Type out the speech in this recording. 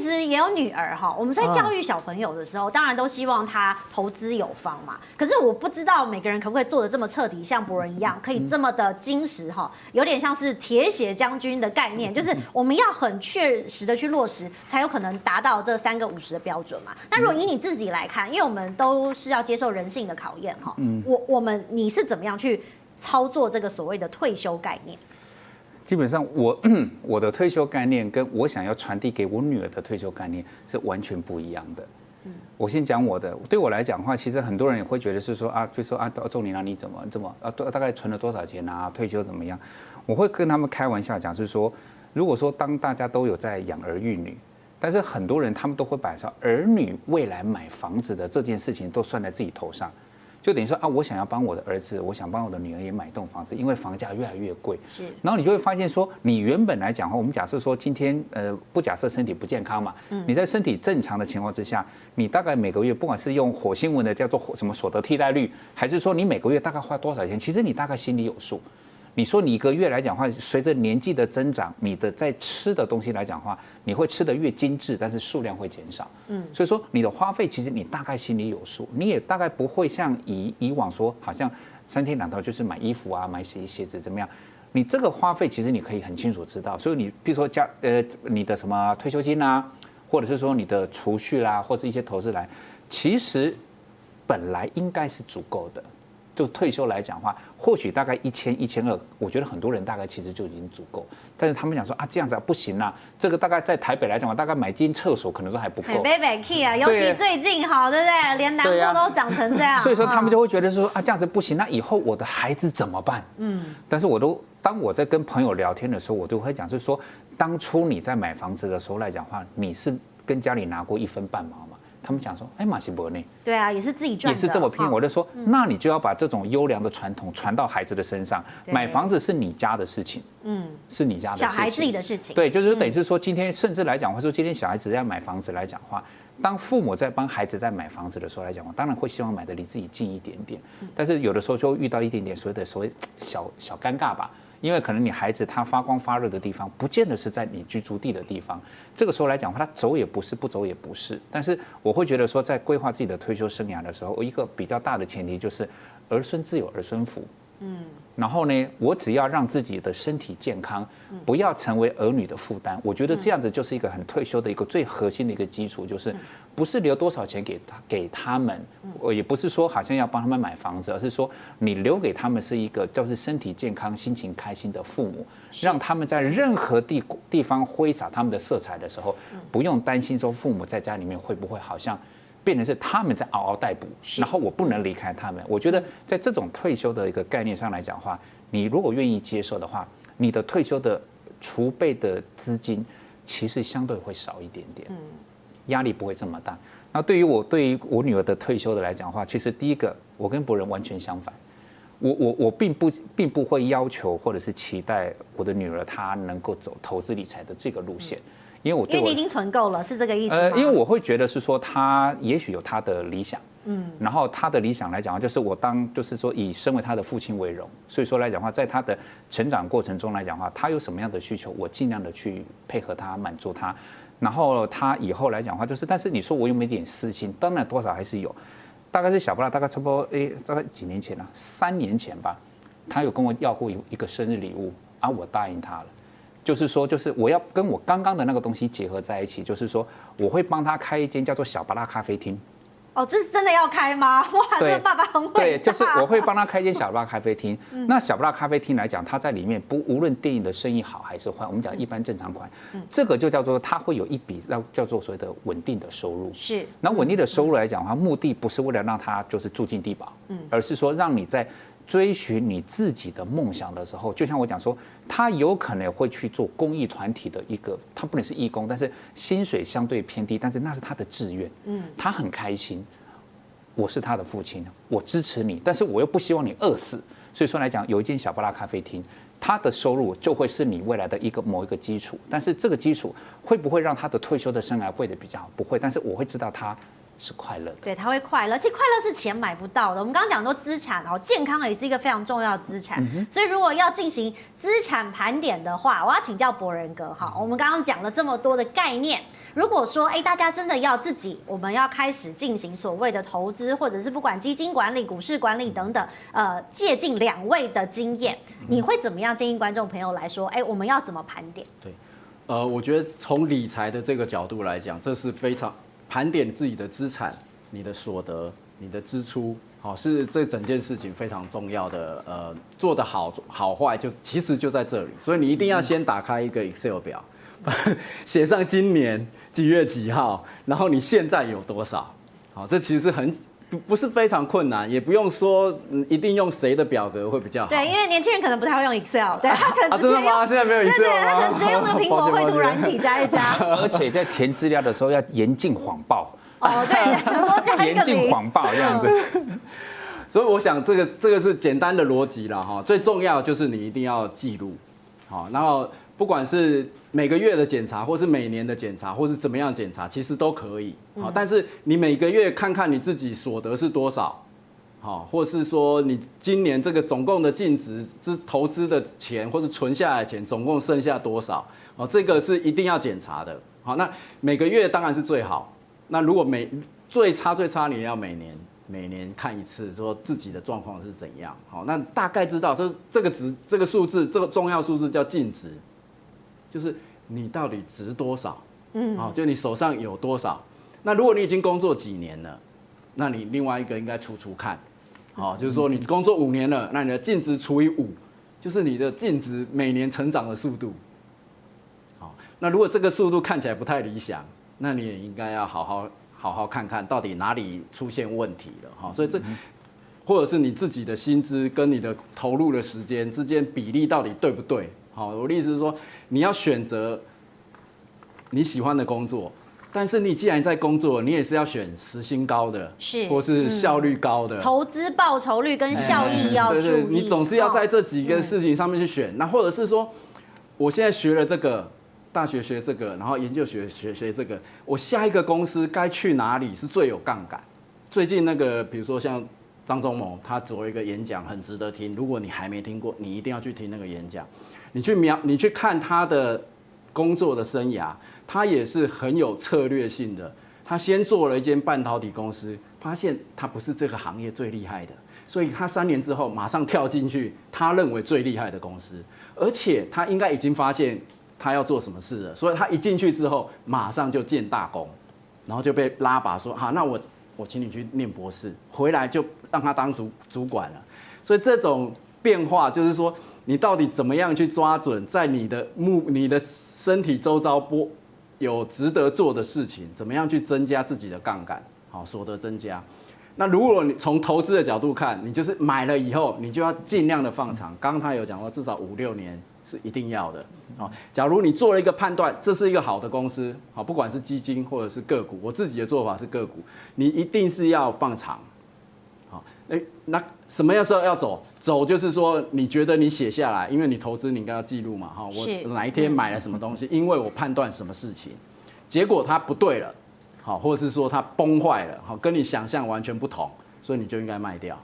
其实也有女儿哈。我们在教育小朋友的时候，当然都希望他投资有方嘛。可是我不知道每个人可不可以做的这么彻底，像博人一样，可以这么的精实哈，有点像是铁血将军的概念，就是我们要很确实的去落实，才有可能达到这三个五十的标准嘛。那如果以你自己来看，因为我们都是要接受人性的考验哈，我我们你是怎么样去操作这个所谓的退休概念？基本上我，我 我的退休概念跟我想要传递给我女儿的退休概念是完全不一样的。我先讲我的，对我来讲的话，其实很多人也会觉得是说啊，就说啊，中年了，你怎么怎么啊，大概存了多少钱啊？退休怎么样？我会跟他们开玩笑讲，是说，如果说当大家都有在养儿育女，但是很多人他们都会把说儿女未来买房子的这件事情都算在自己头上。就等于说啊，我想要帮我的儿子，我想帮我的女儿也买栋房子，因为房价越来越贵。是。然后你就会发现说，你原本来讲的话，我们假设说今天呃不假设身体不健康嘛，嗯，你在身体正常的情况之下，你大概每个月不管是用火星文的叫做什么所得替代率，还是说你每个月大概花多少钱，其实你大概心里有数。你说你一个月来讲的话，随着年纪的增长，你的在吃的东西来讲的话，你会吃的越精致，但是数量会减少。嗯，所以说你的花费其实你大概心里有数，你也大概不会像以以往说好像三天两头就是买衣服啊、买鞋鞋子怎么样。你这个花费其实你可以很清楚知道，所以你比如说加呃你的什么退休金啊，或者是说你的储蓄啦，或是一些投资来，其实本来应该是足够的。就退休来讲的话，或许大概一千一千二，我觉得很多人大概其实就已经足够。但是他们想说啊，这样子啊不行啊，这个大概在台北来讲的话，大概买间厕所可能都还不够。北北 key 啊，尤其最近哈，对不对？连南部都长成这样。所以说他们就会觉得说啊，这样子不行，那以后我的孩子怎么办？嗯。但是我都当我在跟朋友聊天的时候，我都会讲，就是说当初你在买房子的时候来讲的话，你是跟家里拿过一分半毛吗？他们讲说，哎，马西伯呢？对啊，也是自己赚，也是这么拼。我就说，那你就要把这种优良的传统传到孩子的身上。买房子是你家的事情，嗯，是你家的，小孩自己的事情。对，就是等于是说，今天甚至来讲，或者说今天小孩子要买房子来讲的话，当父母在帮孩子在买房子的时候来讲话，当然会希望买的离自己近一点点。但是有的时候就遇到一点点所谓的所谓小小尴尬吧。因为可能你孩子他发光发热的地方，不见得是在你居住地的地方。这个时候来讲的话，他走也不是，不走也不是。但是我会觉得说，在规划自己的退休生涯的时候，一个比较大的前提就是儿孙自有儿孙福。嗯。然后呢，我只要让自己的身体健康，不要成为儿女的负担。我觉得这样子就是一个很退休的一个最核心的一个基础，就是。不是留多少钱给他给他们，我也不是说好像要帮他们买房子，而是说你留给他们是一个就是身体健康、心情开心的父母，让他们在任何地地方挥洒他们的色彩的时候，不用担心说父母在家里面会不会好像变成是他们在嗷嗷待哺，然后我不能离开他们。我觉得在这种退休的一个概念上来讲的话，你如果愿意接受的话，你的退休的储备的资金其实相对会少一点点。压力不会这么大。那对于我，对于我女儿的退休的来讲的话，其实第一个，我跟博人完全相反。我我我并不并不会要求或者是期待我的女儿她能够走投资理财的这个路线，因为我，因为你已经存够了，是这个意思吗？呃，因为我会觉得是说他也许有他的理想，嗯，然后他的理想来讲的话，就是我当就是说以身为他的父亲为荣，所以说来讲的话，在他的成长过程中来讲的话，他有什么样的需求，我尽量的去配合他，满足他。然后他以后来讲的话，就是，但是你说我有没有点私心？当然多少还是有，大概是小不拉，大概差不多诶，大概几年前了，三年前吧，他有跟我要过一一个生日礼物，啊，我答应他了，就是说，就是我要跟我刚刚的那个东西结合在一起，就是说，我会帮他开一间叫做小巴拉咖啡厅。哦，这是真的要开吗？哇，这个爸爸很会。对，就是我会帮他开一间小巴拉咖啡厅。那小巴拉咖啡厅来讲，他在里面不无论电影的生意好还是坏，我们讲一般正常款，这个就叫做他会有一笔叫叫做所谓的稳定的收入。是。那稳定的收入来讲的话，目的不是为了让他就是住进地堡，嗯，而是说让你在。追寻你自己的梦想的时候，就像我讲说，他有可能会去做公益团体的一个，他不能是义工，但是薪水相对偏低，但是那是他的志愿，嗯，他很开心。我是他的父亲，我支持你，但是我又不希望你饿死，所以说来讲，有一间小巴拉咖啡厅，他的收入就会是你未来的一个某一个基础，但是这个基础会不会让他的退休的生涯过得比较好？不会，但是我会知道他。是快乐的。对，他会快乐，其实快乐是钱买不到的。我们刚刚讲很多资产哦，健康也是一个非常重要的资产。嗯、所以如果要进行资产盘点的话，我要请教博仁哥哈。我们刚刚讲了这么多的概念，如果说哎，大家真的要自己，我们要开始进行所谓的投资，或者是不管基金管理、股市管理等等，呃，借鉴两位的经验，你会怎么样建议观众朋友来说？哎，我们要怎么盘点？对，呃，我觉得从理财的这个角度来讲，这是非常。盘点自己的资产、你的所得、你的支出，好，是这整件事情非常重要的。呃，做的好好坏就其实就在这里，所以你一定要先打开一个 Excel 表，写上今年几月几号，然后你现在有多少，好，这其实是很不不是非常困难，也不用说一定用谁的表格会比较好。对，因为年轻人可能不太会用 Excel，对 他可能直接用、啊、真的吗？现在没有 Excel 吗？他可能 直接用那个苹果绘图软体加一加。而且在填资料的时候要严禁谎报。哦，对，多加一个严禁谎报这样子。所以我想这个这个是简单的逻辑了哈，最重要就是你一定要记录，好，然后。不管是每个月的检查，或是每年的检查，或是怎么样检查，其实都可以。好，但是你每个月看看你自己所得是多少，好，或是说你今年这个总共的净值之投资的钱，或是存下来的钱，总共剩下多少？哦，这个是一定要检查的。好，那每个月当然是最好。那如果每最差最差，你也要每年每年看一次，说自己的状况是怎样。好，那大概知道这这个值这个数字，这个重要数字叫净值。就是你到底值多少？嗯，好，就你手上有多少？那如果你已经工作几年了，那你另外一个应该除除看，好，就是说你工作五年了，那你的净值除以五，就是你的净值每年成长的速度。好，那如果这个速度看起来不太理想，那你也应该要好好好好看看到底哪里出现问题了。哈，所以这或者是你自己的薪资跟你的投入的时间之间比例到底对不对？好，我的意思是说，你要选择你喜欢的工作，但是你既然在工作，你也是要选时薪高的，是，或是效率高的，投资报酬率跟效益要注意。对对，你总是要在这几个事情上面去选。那或者是说，我现在学了这个，大学学这个，然后研究学学学这个，我下一个公司该去哪里是最有杠杆？最近那个，比如说像张忠谋，他做了一个演讲，很值得听。如果你还没听过，你一定要去听那个演讲。你去瞄，你去看他的工作的生涯，他也是很有策略性的。他先做了一间半导体公司，发现他不是这个行业最厉害的，所以他三年之后马上跳进去他认为最厉害的公司，而且他应该已经发现他要做什么事了，所以他一进去之后马上就见大功，然后就被拉拔说：“好，那我我请你去念博士，回来就让他当主主管了。”所以这种变化就是说。你到底怎么样去抓准在你的目、你的身体周遭不有值得做的事情？怎么样去增加自己的杠杆？好，所得增加。那如果你从投资的角度看，你就是买了以后，你就要尽量的放长。刚刚他有讲过，至少五六年是一定要的。好，假如你做了一个判断，这是一个好的公司，好，不管是基金或者是个股，我自己的做法是个股，你一定是要放长。好哎，那什么样时候要走？走就是说，你觉得你写下来，因为你投资，你应该要记录嘛，哈，我哪一天买了什么东西，因为我判断什么事情，结果它不对了，好，或者是说它崩坏了，好，跟你想象完全不同，所以你就应该卖掉。